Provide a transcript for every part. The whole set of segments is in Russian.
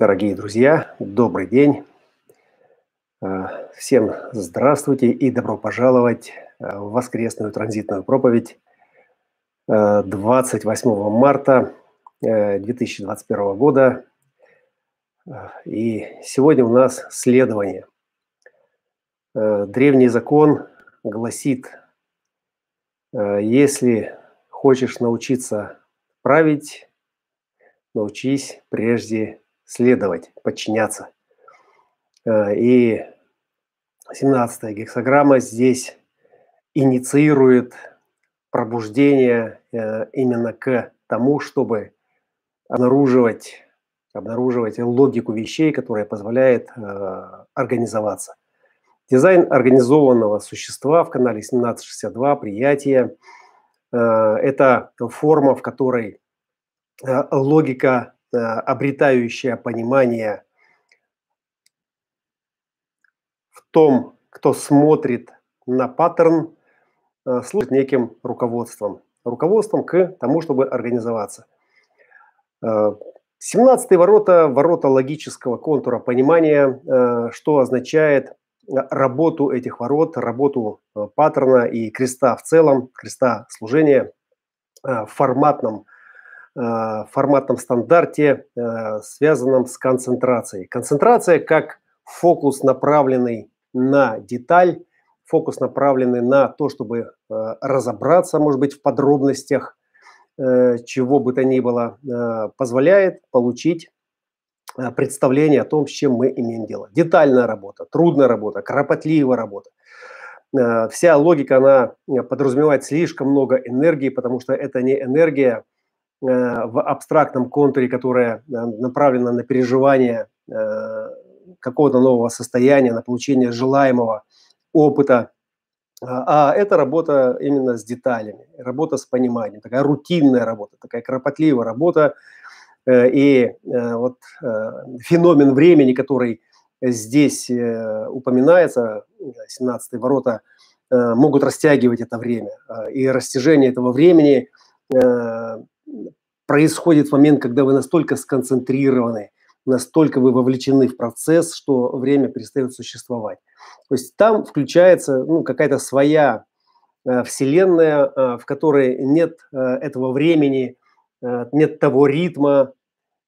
Дорогие друзья, добрый день. А, всем здравствуйте и добро пожаловать а, в воскресную транзитную проповедь 28 а, марта 2021 э, года. И сегодня у нас следование. Древний закон гласит, если хочешь научиться править, научись прежде следовать, подчиняться. Э, и 17 гексограмма здесь инициирует пробуждение э, именно к тому, чтобы обнаруживать, обнаруживать логику вещей, которая позволяет э, организоваться. Дизайн организованного существа в канале 1762 «Приятие» – это форма, в которой логика обретающая понимание в том, кто смотрит на паттерн, э, служит неким руководством. Руководством к тому, чтобы организоваться. 17 э, ворота – ворота логического контура понимания, что означает работу этих ворот, работу паттерна и креста в целом, креста служения в форматном Э, форматном стандарте, э, связанном с концентрацией. Концентрация как фокус, направленный на деталь, фокус, направленный на то, чтобы э, разобраться, может быть, в подробностях, чего бы то ни было, позволяет получить представление о том, с чем мы имеем дело. Детальная работа, трудная работа, кропотливая работа. Вся логика, она подразумевает слишком много энергии, потому что это не энергия Э, в абстрактном контуре, которое э, направлено на переживание э, какого-то нового состояния, на получение желаемого опыта. А это работа именно с деталями, работа с пониманием, такая рутинная работа, такая кропотливая работа. И вот феномен времени, который здесь упоминается, 17 ворота, могут растягивать это время. И растяжение этого времени происходит момент, когда вы настолько сконцентрированы, настолько вы вовлечены в процесс, что время перестает существовать. То есть там включается ну, какая-то своя э, вселенная, э, в которой нет э, этого времени, нет того ритма,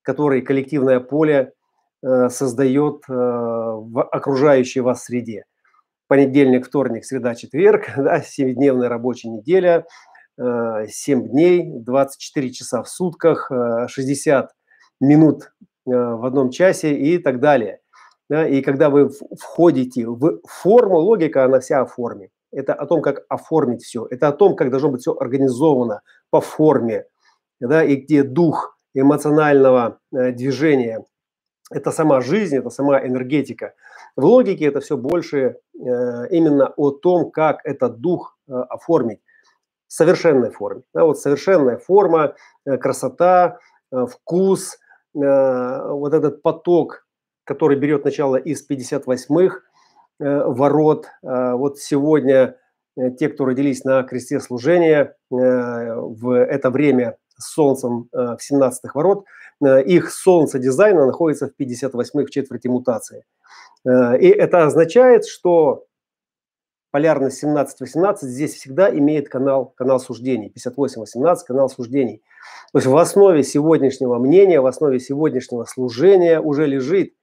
который коллективное поле создает в окружающей вас среде. Понедельник, вторник, среда, четверг, да, 7-дневная рабочая неделя – 7 э, дней, 24 часа в сутках, 60 э, минут э, в одном часе и так далее. И когда вы входите в форму, логика, она вся о форме. Это о том, как оформить все. Это о том, как должно быть все организовано по форме. Да, и где дух эмоционального движения – это сама жизнь, это сама энергетика. В логике это все больше именно о том, как этот дух оформить совершенной форме. Да, вот совершенная форма, э, красота, э, вкус, э, вот этот поток, который берет начало из 58-х ворот. Вот сегодня те, кто родились на кресте служения в это время с солнцем в 17-х ворот, их солнце дизайна находится в 58-х в четверти мутации. И это означает, что полярность 17-18 здесь всегда имеет канал, канал суждений. 58-18 канал суждений. То есть в основе сегодняшнего мнения, в основе сегодняшнего служения уже лежит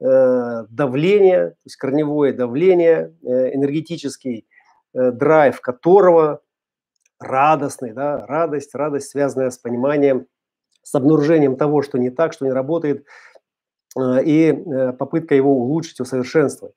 э, давление, то есть корневое давление, э, энергетический э, драйв которого радостный, да, радость, радость, связанная с пониманием, с обнаружением того, что не так, что не работает, э, и э, попытка его улучшить, усовершенствовать.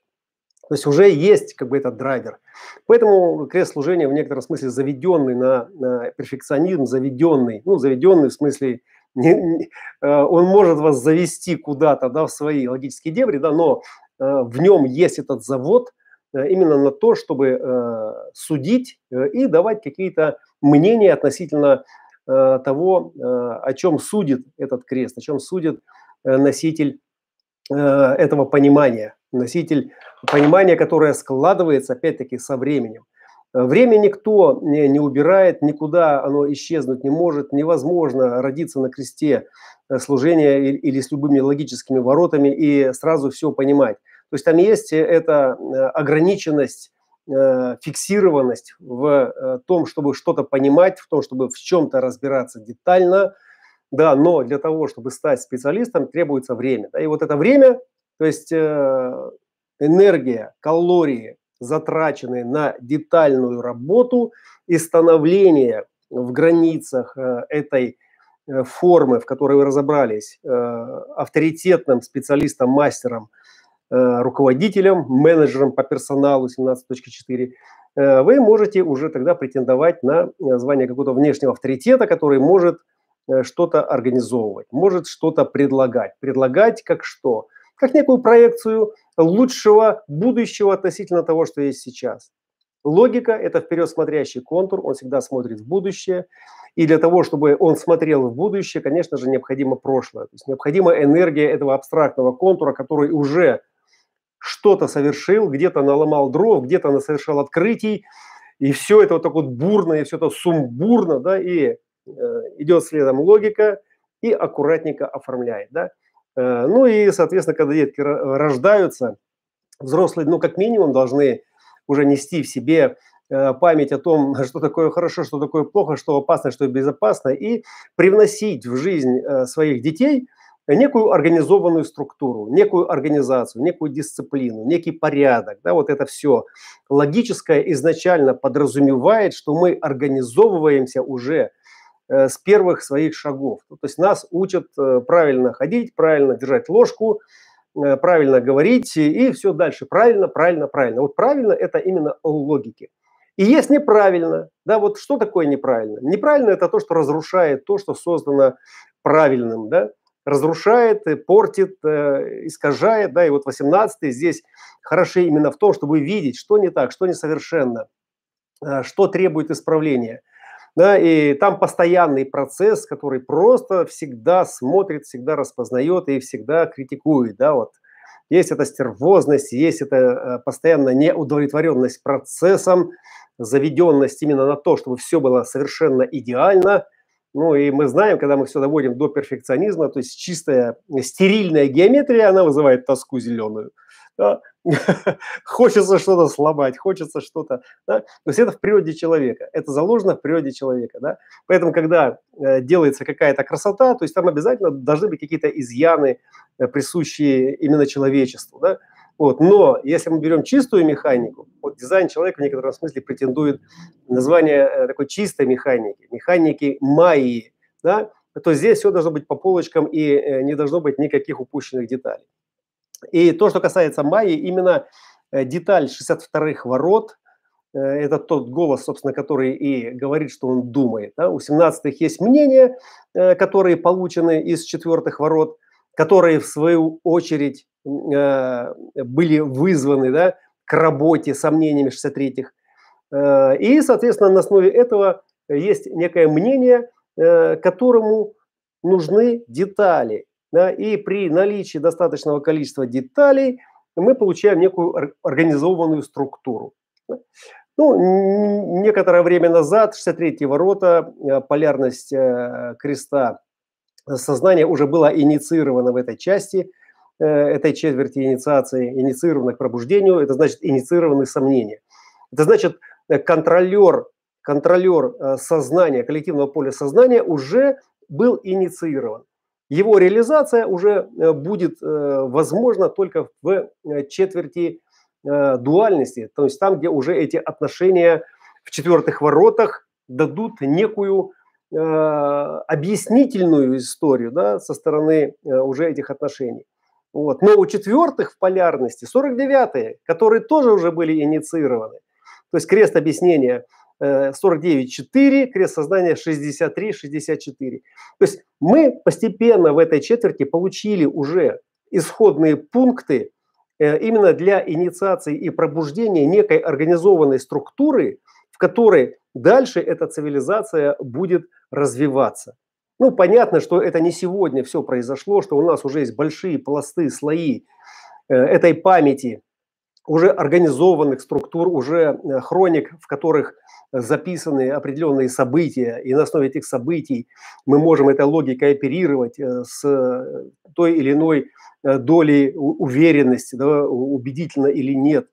То есть уже есть как бы этот драйвер. Поэтому крест служения в некотором смысле заведенный на, на перфекционизм, заведенный, ну, заведенный в смысле, не, не, э, он может вас завести куда-то, да, в свои логические дебри, да, но э, в нем есть этот завод э, именно на то, чтобы э, судить э, и давать какие-то мнения относительно э, того, о чем судит этот крест, о чем судит носитель этого понимания, носитель понимание, которое складывается, опять-таки, со временем. Время никто не, убирает, никуда оно исчезнуть не может. Невозможно родиться на кресте служения или с любыми логическими воротами и сразу все понимать. То есть там есть эта ограниченность Э, фиксированность в э, том, чтобы что-то понимать, в том, чтобы в чем-то разбираться детально, да, но для того, чтобы стать специалистом, требуется время. И вот это время, то есть э, энергия, калории, затраченные на детальную работу и становление в границах этой формы, в которой вы разобрались, авторитетным специалистом, мастером – Э, руководителем, менеджером по персоналу 17.4, э, вы можете уже тогда претендовать на э, звание какого-то внешнего авторитета, который может что-то организовывать, может что-то предлагать. Предлагать как что? Как некую проекцию лучшего будущего относительно того, что есть сейчас. Логика – это вперед смотрящий контур, он всегда смотрит в будущее. И для того, чтобы он смотрел в будущее, конечно же, необходимо прошлое. То есть необходима энергия этого абстрактного контура, который уже что-то совершил, где-то наломал дров, где-то совершал открытий, и все это вот так вот бурно, и все это сумбурно, да, и э, идет следом логика и аккуратненько оформляет, да. Э, ну и, соответственно, когда детки рождаются, взрослые, ну, как минимум, должны уже нести в себе э, память о том, что такое хорошо, что такое плохо, что опасно, что безопасно, и привносить в жизнь э, своих детей – некую организованную структуру, некую организацию, некую дисциплину, некий порядок. Да, вот это все логическое изначально подразумевает, что мы организовываемся уже с первых своих шагов. То есть нас учат э, правильно ходить, правильно держать ложку, э, правильно говорить и все дальше. Правильно, правильно, правильно. Вот правильно – это именно о логике. И есть неправильно. Да, вот что такое неправильно? Неправильно – это то, что разрушает то, что создано правильным. Да? разрушает, портит, э, искажает, да, и вот 18 здесь хороши именно в том, чтобы видеть, что не так, что несовершенно, э, что требует исправления. Да, и там постоянный процесс, который просто всегда смотрит, всегда распознает и всегда критикует, да, вот. Есть эта стервозность, есть эта э, постоянная неудовлетворенность процессом, заведенность именно на то, чтобы все было совершенно идеально – ну и мы знаем, когда мы все доводим до перфекционизма, то есть чистая стерильная геометрия, она вызывает тоску зеленую. Хочется что-то сломать, хочется что-то. Да? То есть это в природе человека, это заложено в природе человека. Да? Поэтому, когда э, делается какая-то красота, то есть там обязательно должны быть какие-то изъяны, э, присущие именно человечеству. Да? Вот. Но если мы берем чистую механику, вот дизайн человека в некотором смысле претендует на название э, такой чистой механики, механики майи, да, то здесь все должно быть по полочкам и э, не должно быть никаких упущенных деталей. И то, что касается майи, именно э, деталь 62-х ворот, это тот голос, собственно, который и говорит, что он думает. Да? У 17-х есть мнения, которые получены из четвертых ворот, которые, в свою очередь, Э, были вызваны да, к работе сомнениями 63-х. Э, и, соответственно, на основе этого есть некое мнение, э, которому нужны детали. И при наличии достаточного количества деталей мы получаем некую организованную структуру. Ну, некоторое время назад, 63-е ворота, полярность креста сознания уже была инициирована в этой части – Э, этой четверти инициации, инициированы к пробуждению, это значит инициированы сомнения. Это значит э, контролер, контролер э, сознания, коллективного поля сознания уже был инициирован. Его реализация уже будет возможна только в четверти дуальности, то есть там, где уже эти отношения в четвертых воротах дадут некую объяснительную историю да, со стороны уже этих отношений. Вот. Но у четвертых в полярности 49-е, которые тоже уже были инициированы. То есть крест объяснения 49-4, э, крест сознания 63-64. То есть мы постепенно в этой четверти получили уже исходные пункты э, именно для инициации и пробуждения некой организованной структуры, в которой дальше эта цивилизация будет развиваться. Ну, понятно, что это не сегодня все произошло, что у нас уже есть большие пласты, слои э, этой памяти уже организованных структур, уже хроник, в которых записаны определенные события, и на основе этих событий мы можем этой логикой оперировать э, с той или иной долей уверенности, да, убедительно или нет.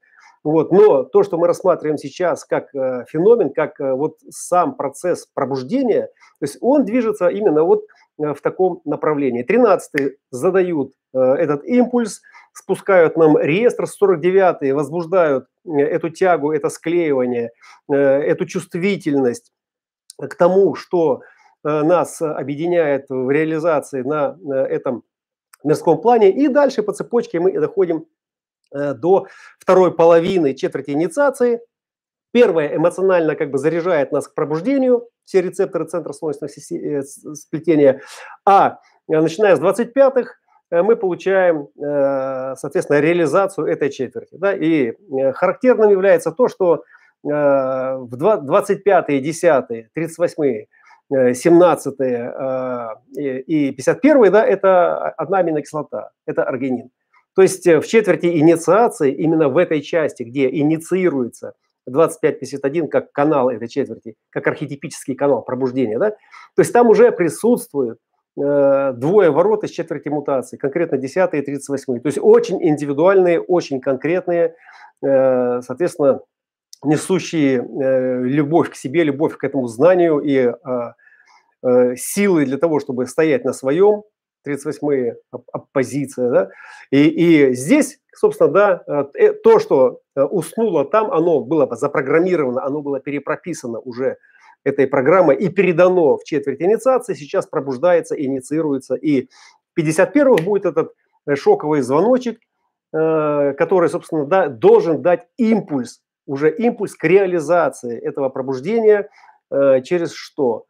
Вот. Но то, что мы рассматриваем сейчас как э, феномен, как э, вот сам процесс пробуждения, то есть он движется именно вот э, в таком направлении. 13 задают э, этот импульс, спускают нам реестр, 49 возбуждают э, эту тягу, это склеивание, э, эту чувствительность к тому, что э, нас объединяет в реализации на этом мирском плане. И дальше по цепочке мы доходим до второй половины четверти инициации. Первое эмоционально как бы заряжает нас к пробуждению, все рецепторы центра солнечного сплетения. А начиная с 25-х мы получаем, соответственно, реализацию этой четверти. Да? И характерным является то, что в 25-е, 10-е, 38-е, 17 и 51 да, это одна аминокислота, это аргинин. То есть э, в четверти инициации, именно в этой части, где инициируется 2551 как канал этой четверти, как архетипический канал пробуждения, да, то есть там уже присутствует э, двое ворот из четверти мутации, конкретно 10 и 38. То есть очень индивидуальные, очень конкретные, э, соответственно, несущие э, любовь к себе, любовь к этому знанию и э, э, силы для того, чтобы стоять на своем, 38-е оппозиция, да, и, и здесь, собственно, да, э, э, то, что э, уснуло там, оно было запрограммировано, оно было перепрописано уже этой программой и передано в четверть инициации, сейчас пробуждается, инициируется, и в 51-х будет этот шоковый звоночек, который, собственно, да, должен дать импульс, уже импульс к реализации этого пробуждения через что?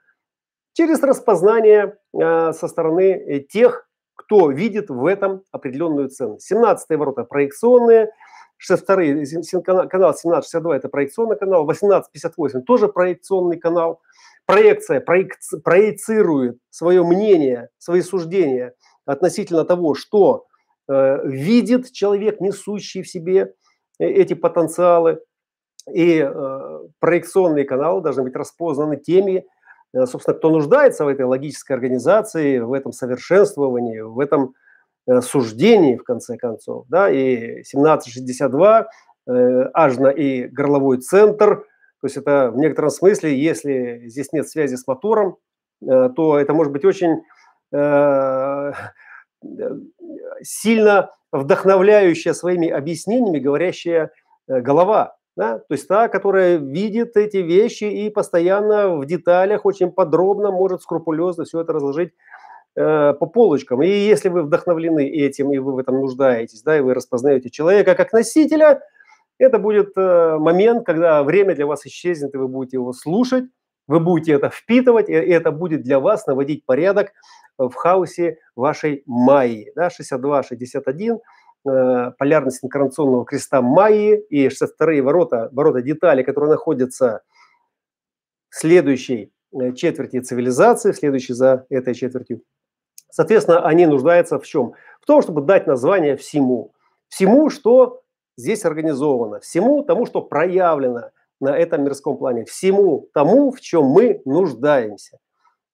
через распознание э, со стороны э, тех, кто видит в этом определенную ценность. 17 ворота проекционные, 62 канал 1762 это проекционный канал, 1858 тоже проекционный канал. Проекция проекци, проецирует свое мнение, свои суждения относительно того, что э, видит человек, несущий в себе э, эти потенциалы. И э, проекционные каналы должны быть распознаны теми, Э, собственно, кто нуждается в этой логической организации, в этом совершенствовании, в этом э, суждении, в конце концов. Да? И 1762, э, ажно и горловой центр, то есть это в некотором смысле, если здесь нет связи с мотором, э, то это может быть очень э, сильно вдохновляющая своими объяснениями говорящая голова да, то есть та, которая видит эти вещи и постоянно в деталях, очень подробно может скрупулезно все это разложить э, по полочкам. И если вы вдохновлены этим, и вы в этом нуждаетесь, да, и вы распознаете человека как носителя, это будет э, момент, когда время для вас исчезнет, и вы будете его слушать, вы будете это впитывать, и это будет для вас наводить порядок в хаосе вашей майи. Да, 62, 61 – Э, полярность инкарнационного креста Майи и 62 ворота, ворота детали, которые находятся в следующей четверти цивилизации, следующей за этой четвертью. Соответственно, они нуждаются в чем? В том, чтобы дать название всему. Всему, что здесь организовано, всему тому, что проявлено на этом мирском плане, всему тому, в чем мы нуждаемся.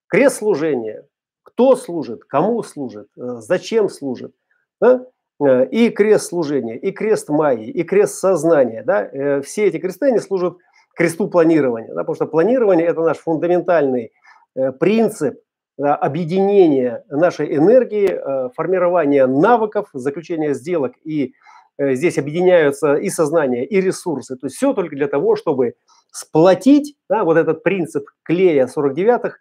Крест служения. Кто служит, кому служит, э, зачем служит. Да? Э, и крест служения, и крест магии, и крест сознания. Да? Э, все эти кресты, они служат кресту планирования, да? потому что планирование – это наш фундаментальный принцип да, объединения нашей энергии, формирования навыков, заключения сделок, и здесь объединяются и сознание, и ресурсы. То есть все только для того, чтобы сплотить да, вот этот принцип клея 49-х,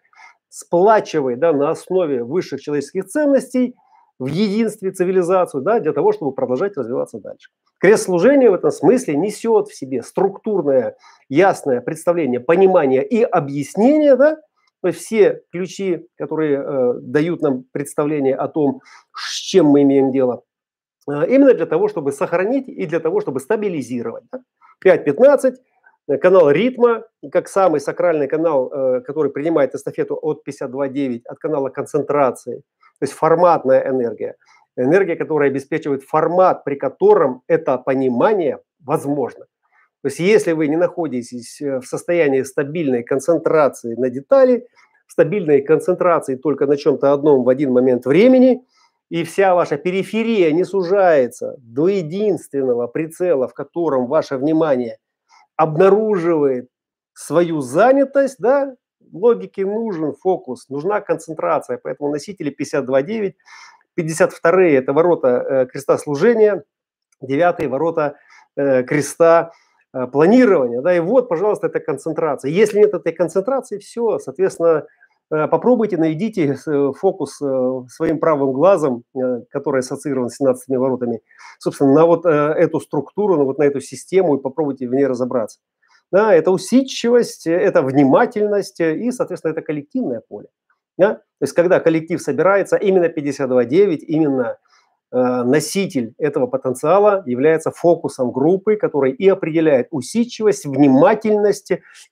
сплачивать да, на основе высших человеческих ценностей – в единстве цивилизацию, да, для того, чтобы продолжать развиваться дальше. Крест служения в этом смысле несет в себе структурное, ясное представление, понимание и объяснение, да, то есть все ключи, которые э, дают нам представление о том, с чем мы имеем дело, э, именно для того, чтобы сохранить и для того, чтобы стабилизировать. Да. 5.15, э, канал ритма, как самый сакральный канал, э, который принимает эстафету от 52.9, от канала концентрации – то есть форматная энергия. Энергия, которая обеспечивает формат, при котором это понимание возможно. То есть если вы не находитесь э, в состоянии стабильной концентрации на детали, стабильной концентрации только на чем-то одном в один момент времени, и вся ваша периферия не сужается до единственного прицела, в котором ваше внимание обнаруживает свою занятость, да, логике нужен фокус, нужна концентрация, поэтому носители 52.9, 52 это ворота э, креста служения, 9 ворота э, креста планирования, да, и вот, пожалуйста, эта концентрация. Если нет этой концентрации, все, соответственно, Э, попробуйте, наведите э, фокус э, своим правым глазом, который ассоциирован с 17 воротами, собственно, на вот эту структуру, на вот на эту систему и попробуйте в ней разобраться. Да, это усидчивость, это внимательность и, соответственно, это коллективное поле. Да? То есть, когда коллектив собирается, именно 52.9, именно э, носитель этого потенциала является фокусом группы, который и определяет усидчивость, внимательность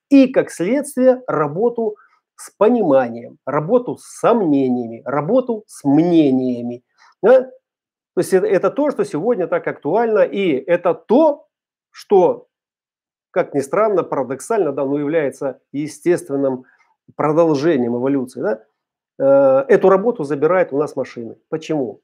и, как следствие, работу с пониманием, работу с сомнениями, работу с мнениями. Да? То есть это, это то, что сегодня так актуально, и это то, что, как ни странно, парадоксально, да, но является естественным продолжением эволюции. Да? Э, эту работу забирают у нас машины. Почему?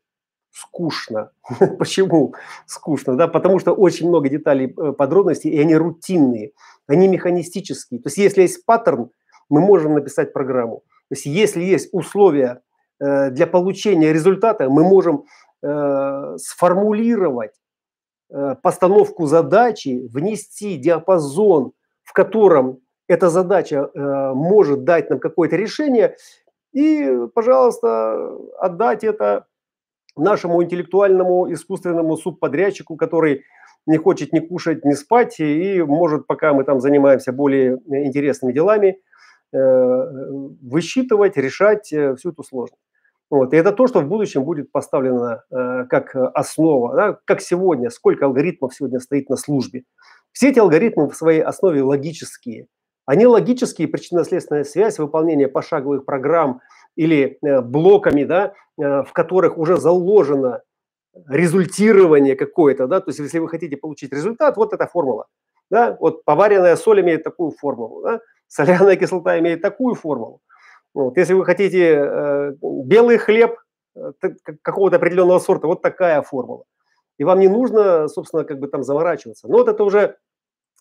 Скучно. Почему скучно? Да? Потому что очень много деталей, э, подробностей, и они рутинные, они механистические. То есть если есть паттерн, мы можем написать программу. То есть если есть условия э, для получения результата, мы можем э, сформулировать постановку задачи, внести диапазон, в котором эта задача может дать нам какое-то решение, и, пожалуйста, отдать это нашему интеллектуальному искусственному субподрядчику, который не хочет ни кушать, ни спать, и может, пока мы там занимаемся более интересными делами, Э, высчитывать, решать э, всю эту сложность. Вот. И это то, что в будущем будет поставлено э, как основа, да, как сегодня, сколько алгоритмов сегодня стоит на службе. Все эти алгоритмы в своей основе логические. Они логические, причинно-следственная связь, выполнение пошаговых программ или э, блоками, да, э, в которых уже заложено результирование какое-то, да, то есть если вы хотите получить результат, вот эта формула, да, вот поваренная соль имеет такую формулу, да, Соляная кислота имеет такую формулу. Вот. Если вы хотите э, белый хлеб э, какого-то определенного сорта, вот такая формула. И вам не нужно, собственно, как бы там заморачиваться. Но вот это уже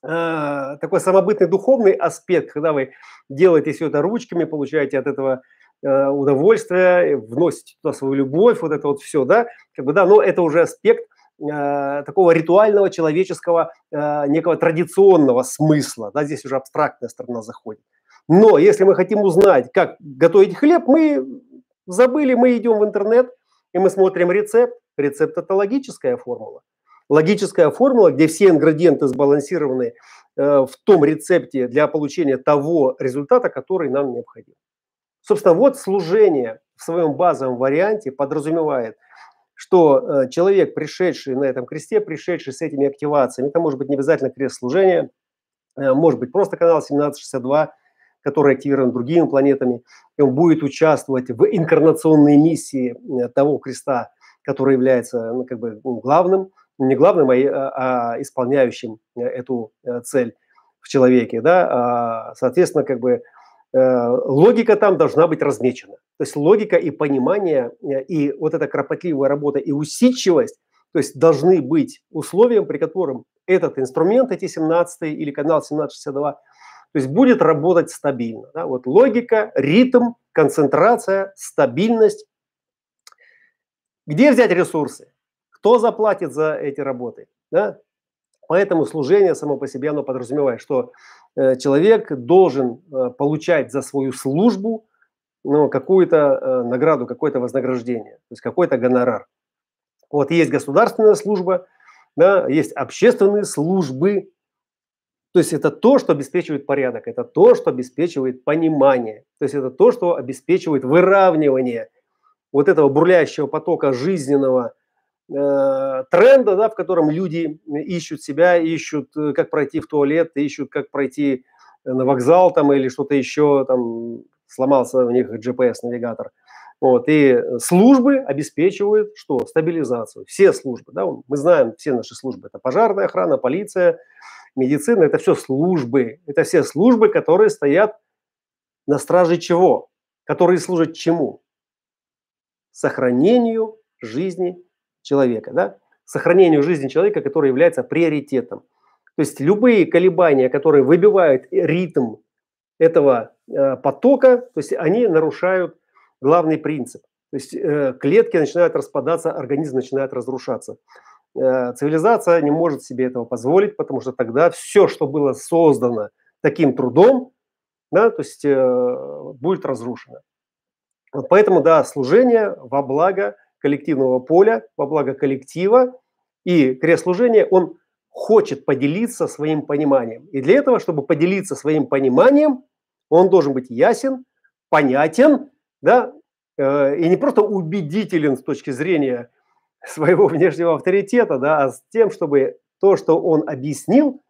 э, такой самобытный духовный аспект, когда вы делаете все это ручками, получаете от этого удовольствие, вносите туда свою любовь, вот это вот все, да, как бы, да, но это уже аспект Э, такого ритуального, человеческого, э, некого традиционного смысла. Да, здесь уже абстрактная сторона заходит. Но если мы хотим узнать, как готовить хлеб, мы забыли, мы идем в интернет, и мы смотрим рецепт. Рецепт – это логическая формула. Логическая формула, где все ингредиенты сбалансированы э, в том рецепте для получения того результата, который нам необходим. Собственно, вот служение в своем базовом варианте подразумевает – что э, человек, пришедший на этом кресте, пришедший с этими активациями, это может быть не обязательно крест служения, э, может быть просто канал 1762, который активирован другими планетами, и он будет участвовать в инкарнационной миссии э, того креста, который является ну, как бы ну, главным, не главным, а, а, а исполняющим эту цель в человеке, да, а, соответственно, как бы логика там должна быть размечена. То есть логика и понимание, э, и вот эта кропотливая работа, и усидчивость, то есть должны быть условием, при котором этот инструмент, эти 17 или канал 1762, то есть будет работать стабильно. Да? Вот логика, ритм, концентрация, стабильность. Где взять ресурсы? Кто заплатит за эти работы? Да? Поэтому служение само по себе, оно подразумевает, что Э, человек должен э, получать за свою службу ну, какую-то э, награду, какое-то вознаграждение, то есть какой-то гонорар. Вот есть государственная служба, да, есть общественные службы, то есть это то, что обеспечивает порядок, это то, что обеспечивает понимание, то есть это то, что обеспечивает выравнивание вот этого бурлящего потока жизненного э, тренда, да, в котором люди ищут себя, ищут, э, как пройти в туалет, ищут, как пройти на вокзал там или что-то еще, там сломался у них GPS-навигатор. Вот, и службы обеспечивают что? Стабилизацию. Все службы. Да? Мы знаем все наши службы. Это пожарная охрана, полиция, медицина. Это все службы. Это все службы, которые стоят на страже чего? Которые служат чему? Сохранению жизни человека. Да? Сохранению жизни человека, который является приоритетом. То есть любые колебания, которые выбивают ритм этого э, потока, то есть они нарушают главный принцип. То есть э, клетки начинают распадаться, организм начинает разрушаться. Э, цивилизация не может себе этого позволить, потому что тогда все, что было создано таким трудом, да, то есть будет разрушено. Поэтому, да, служение во благо коллективного поля, во благо коллектива, и крест служения, он хочет поделиться своим пониманием. И для этого, чтобы поделиться своим пониманием, он должен быть ясен, понятен, да, э, и не просто убедителен с точки зрения своего внешнего авторитета, да, а с тем, чтобы то, что он объяснил,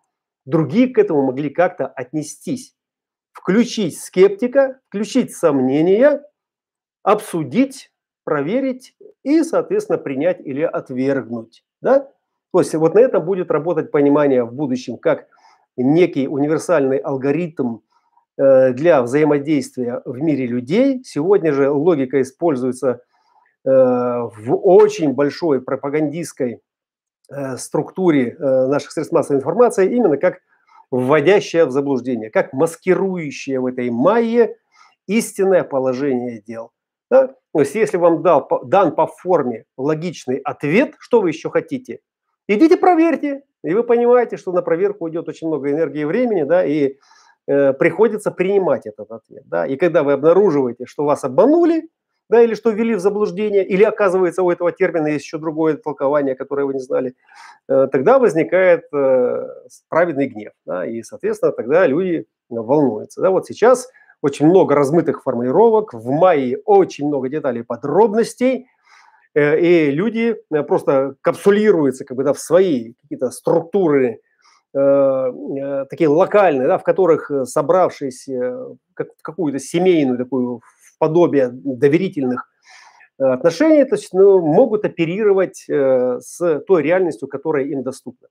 другие к этому могли как-то отнестись. Включить скептика, включить сомнения, обсудить, проверить и, соответственно, принять или отвергнуть. Да? То есть вот на этом будет работать понимание в будущем как некий универсальный алгоритм э, для взаимодействия в мире людей. Сегодня же логика используется э, в очень большой пропагандистской э, структуре наших средств массовой информации именно как вводящая в заблуждение, как маскирующая в этой майе истинное положение дел. Да? То есть если вам дал, дан по форме логичный ответ, что вы еще хотите – Идите проверьте, и вы понимаете, что на проверку идет очень много энергии и времени, да, и э, приходится принимать этот ответ, да. И когда вы обнаруживаете, что вас обманули, да, или что ввели в заблуждение, или оказывается у этого термина есть еще другое толкование, которое вы не знали, э, тогда возникает э, праведный гнев, да, и, соответственно, тогда люди волнуются. Да. Вот сейчас очень много размытых формулировок, в мае очень много деталей, подробностей – Э, и люди э, просто капсулируются как бы, да, в свои какие-то структуры, э, такие локальные, да, в которых, собравшись как, какую-то семейную такую подобие доверительных отношений, то есть, ну, могут оперировать с той реальностью, которая им доступна.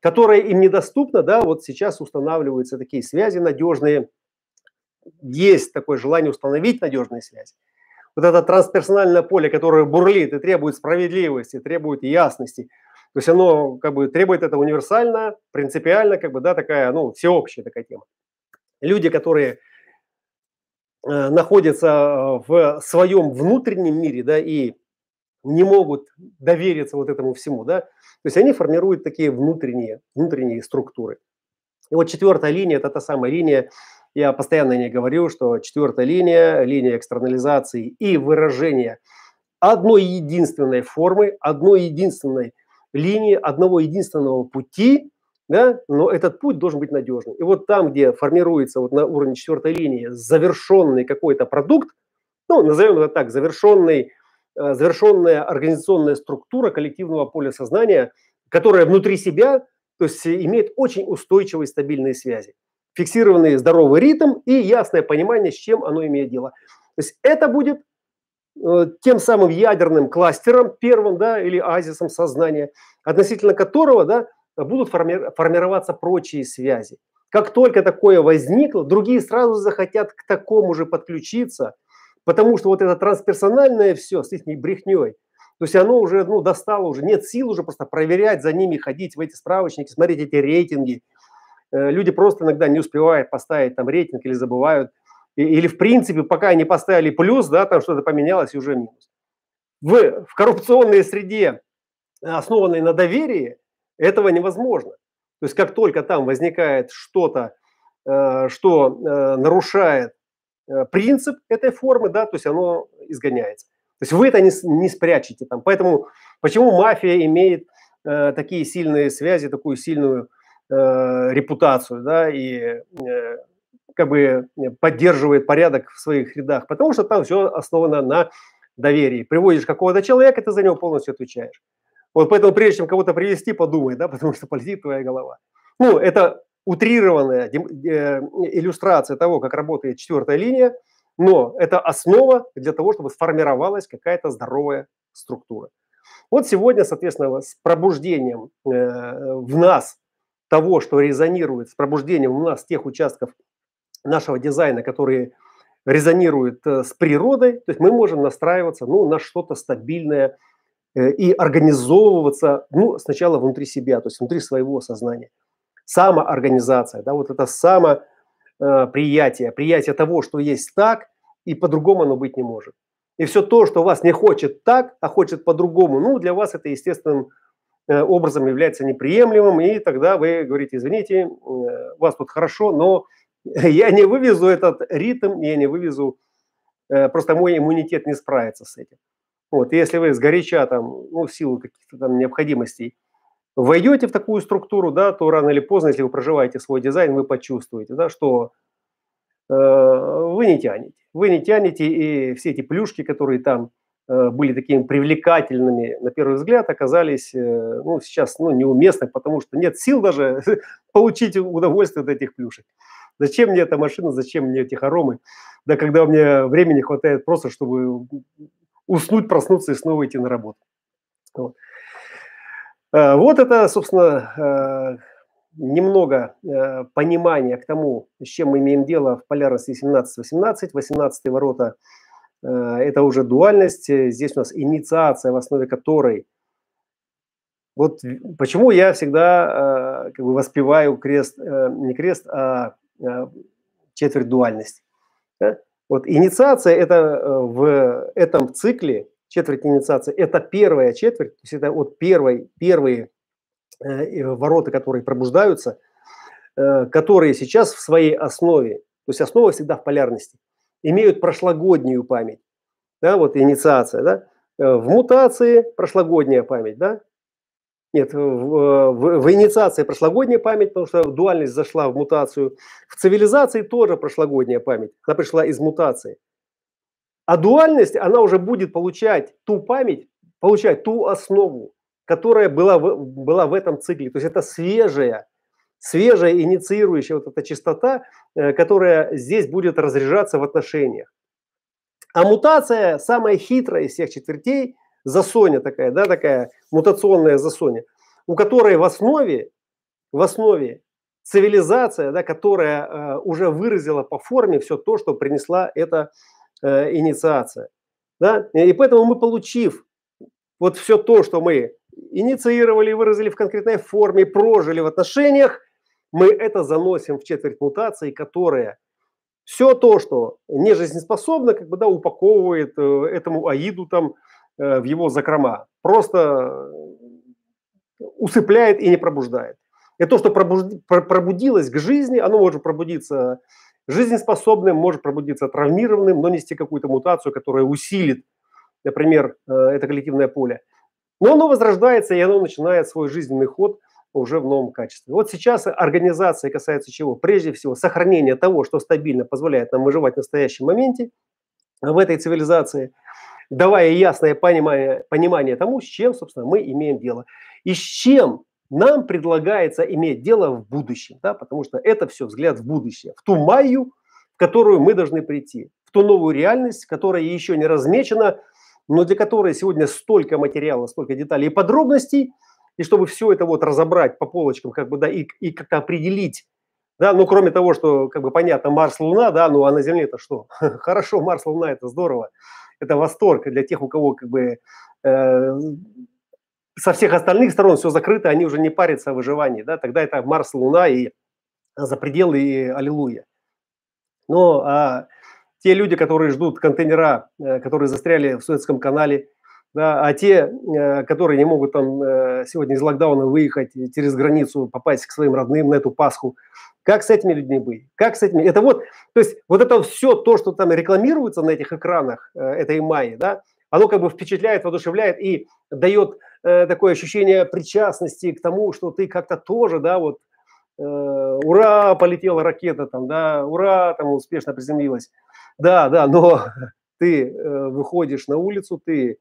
Которая им недоступна, да, вот сейчас устанавливаются такие связи надежные, есть такое желание установить надежные связи вот это трансперсональное поле, которое бурлит и требует справедливости, требует ясности, то есть оно как бы требует это универсально, принципиально, как бы, да, такая, ну, всеобщая такая тема. Люди, которые э, находятся э, в своем внутреннем мире, да, и не могут довериться вот этому всему, да, то есть они формируют такие внутренние, внутренние структуры. И вот четвертая линия – это та самая линия, я постоянно не говорю, что четвертая линия, линия экстернализации и выражения одной единственной формы, одной единственной линии, одного единственного пути, да, но этот путь должен быть надежным. И вот там, где формируется вот на уровне четвертой линии завершенный какой-то продукт, ну, назовем это так, завершенный, э, завершенная организационная структура коллективного поля сознания, которая внутри себя, то есть имеет очень устойчивые стабильные связи фиксированный здоровый ритм и ясное понимание, с чем оно имеет дело. То есть это будет э, тем самым ядерным кластером первым, да, или азисом сознания, относительно которого, да, будут форми- формироваться прочие связи. Как только такое возникло, другие сразу захотят к такому же подключиться, потому что вот это трансперсональное все с их брехней, то есть оно уже ну, достало, уже нет сил уже просто проверять за ними, ходить в эти справочники, смотреть эти рейтинги – люди просто иногда не успевают поставить там рейтинг или забывают, или в принципе пока они поставили плюс, да, там что-то поменялось и уже минус. В, в коррупционной среде, основанной на доверии, этого невозможно. То есть как только там возникает что-то, э, что э, нарушает принцип этой формы, да, то есть оно изгоняется. То есть вы это не, не спрячете там. Поэтому почему мафия имеет э, такие сильные связи, такую сильную э, репутацию, да, и э, как бы поддерживает порядок в своих рядах, потому что там все основано на доверии. Приводишь какого-то человека, ты за него полностью отвечаешь. Вот поэтому прежде чем кого-то привести, подумай, да, потому что полетит твоя голова. Ну, это утрированная э, иллюстрация того, как работает четвертая линия. но это основа для того, чтобы сформировалась какая-то здоровая структура. Вот сегодня, соответственно, с пробуждением э, в нас того, что резонирует, с пробуждением у нас тех участков нашего дизайна, которые резонируют э, с природой, то есть мы можем настраиваться ну, на что-то стабильное э, и организовываться ну, сначала внутри себя, то есть внутри своего сознания. Самоорганизация, да, вот это самоприятие, приятие того, что есть так, и по-другому оно быть не может. И все то, что вас не хочет так, а хочет по-другому, ну, для вас это естественным э, образом является неприемлемым, и тогда вы говорите, извините, у вас тут хорошо, но я не вывезу этот ритм, я не вывезу, э, просто мой иммунитет не справится с этим. Вот, если вы сгоряча там, ну, в силу каких-то там необходимостей, войдете в такую структуру, да, то рано или поздно, если вы проживаете свой дизайн, вы почувствуете, да, что э, вы не тянете. Вы не тянете, и все эти плюшки, которые там э, были такими привлекательными на первый взгляд, оказались э, ну, сейчас ну, неуместны, потому что нет сил даже получить удовольствие от этих плюшек. Зачем мне эта машина, зачем мне эти хоромы? Да когда у меня времени хватает просто, чтобы уснуть, проснуться и снова идти на работу. Вот, э, вот это, собственно, э, немного э, понимания к тому, с чем мы имеем дело в полярности 17-18. 18 ворота – это уже дуальность. Здесь у нас инициация, в основе которой вот почему я всегда как бы воспеваю крест, не крест, а Э, четверть дуальности. Да? Вот инициация это э, в этом цикле, четверть инициации, это первая четверть, то есть это вот первой, первые э, ворота, которые пробуждаются, которые сейчас в своей основе, то есть основа всегда в полярности, имеют прошлогоднюю память. Да, вот инициация, да, в мутации прошлогодняя память, да, нет, в, в, в инициации прошлогодняя память, потому что дуальность зашла в мутацию. В цивилизации тоже прошлогодняя память. Она пришла из мутации. А дуальность, она уже будет получать ту память, получать ту основу, которая была в, была в этом цикле. То есть это свежая, свежая инициирующая вот эта частота, э, которая здесь будет разряжаться в отношениях. А мутация, самая хитрая из всех четвертей – засоня такая, да, такая мутационная засоня, у которой в основе, в основе цивилизация, да, которая э, уже выразила по форме все то, что принесла эта э, инициация. Да? И поэтому мы, получив вот все то, что мы инициировали, выразили в конкретной форме, прожили в отношениях, мы это заносим в четверть мутации, которая все то, что не жизнеспособно, как бы, да, упаковывает э, этому аиду там Э, в его закрома, просто усыпляет и не пробуждает. И то, что пробудилось к жизни, оно может пробудиться жизнеспособным, может пробудиться травмированным, но нести какую-то мутацию, которая усилит, например, э, это коллективное поле. Но оно возрождается, и оно начинает свой жизненный ход уже в новом качестве. Вот сейчас организация касается чего? Прежде всего, сохранения того, что стабильно позволяет нам выживать в настоящем моменте в этой цивилизации – давая ясное понимание, понимание тому, с чем, собственно, мы имеем дело. И с чем нам предлагается иметь дело в будущем, да, потому что это все взгляд в будущее, в ту майю, в которую мы должны прийти, в ту новую реальность, которая еще не размечена, но для которой сегодня столько материала, столько деталей и подробностей, и чтобы все это вот разобрать по полочкам, как бы, да, и, и как-то определить, да, ну, кроме того, что, как бы, понятно, Марс, Луна, да, ну, а на Земле это что? Хорошо, Марс, Луна, это здорово это восторг для тех, у кого как бы э, со всех остальных сторон все закрыто, они уже не парятся о выживании, да, тогда это Марс, Луна и за пределы и аллилуйя. Но а, те люди, которые ждут контейнера, э, которые застряли в Суэцком канале, да, а те, э, которые не могут там э, сегодня из локдауна выехать через границу, попасть к своим родным на эту Пасху, как с этими людьми быть? Как с этими? Это вот, то есть вот это все то, что там рекламируется на этих экранах э, этой Майи, да, оно как бы впечатляет, воодушевляет и дает такое ощущение причастности к тому, что ты как-то тоже, да, вот, ура, полетела ракета там, да, ура, там успешно приземлилась. Да, да, но ты выходишь на улицу, ты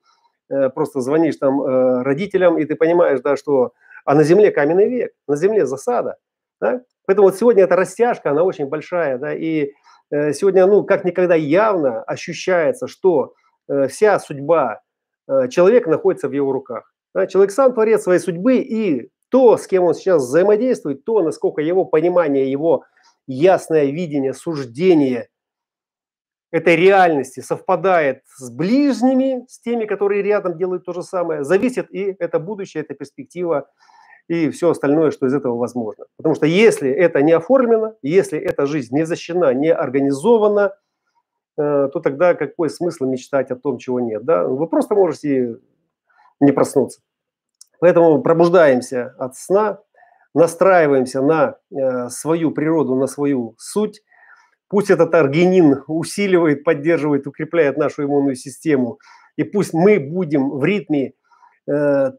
просто звонишь там э, родителям, и ты понимаешь, да, что, а на земле каменный век, на земле засада, да? Поэтому вот сегодня эта растяжка, она очень большая, да, и э, сегодня, ну, как никогда явно ощущается, что э, вся судьба э, человека находится в его руках. Да? Человек сам творец своей судьбы, и то, с кем он сейчас взаимодействует, то, насколько его понимание, его ясное видение, суждение этой реальности совпадает с ближними, с теми, которые рядом делают то же самое, зависит и это будущее, эта перспектива и все остальное, что из этого возможно. Потому что если это не оформлено, если эта жизнь не защищена, не организована, э, то тогда какой смысл мечтать о том, чего нет? Да? Вы просто можете не проснуться. Поэтому пробуждаемся от сна, настраиваемся на э, свою природу, на свою суть. Пусть этот аргинин усиливает, поддерживает, укрепляет нашу иммунную систему. И пусть мы будем в ритме э,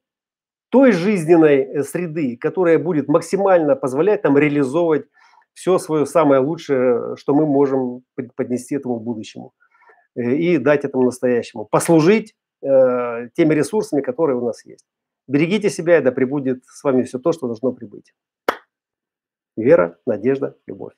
той жизненной э, среды, которая будет максимально позволять нам реализовывать все свое самое лучшее, что мы можем поднести этому будущему э, и дать этому настоящему, послужить теми ресурсами, которые у нас есть. Берегите себя, и да пребудет с вами все то, что должно прибыть. Вера, надежда, любовь.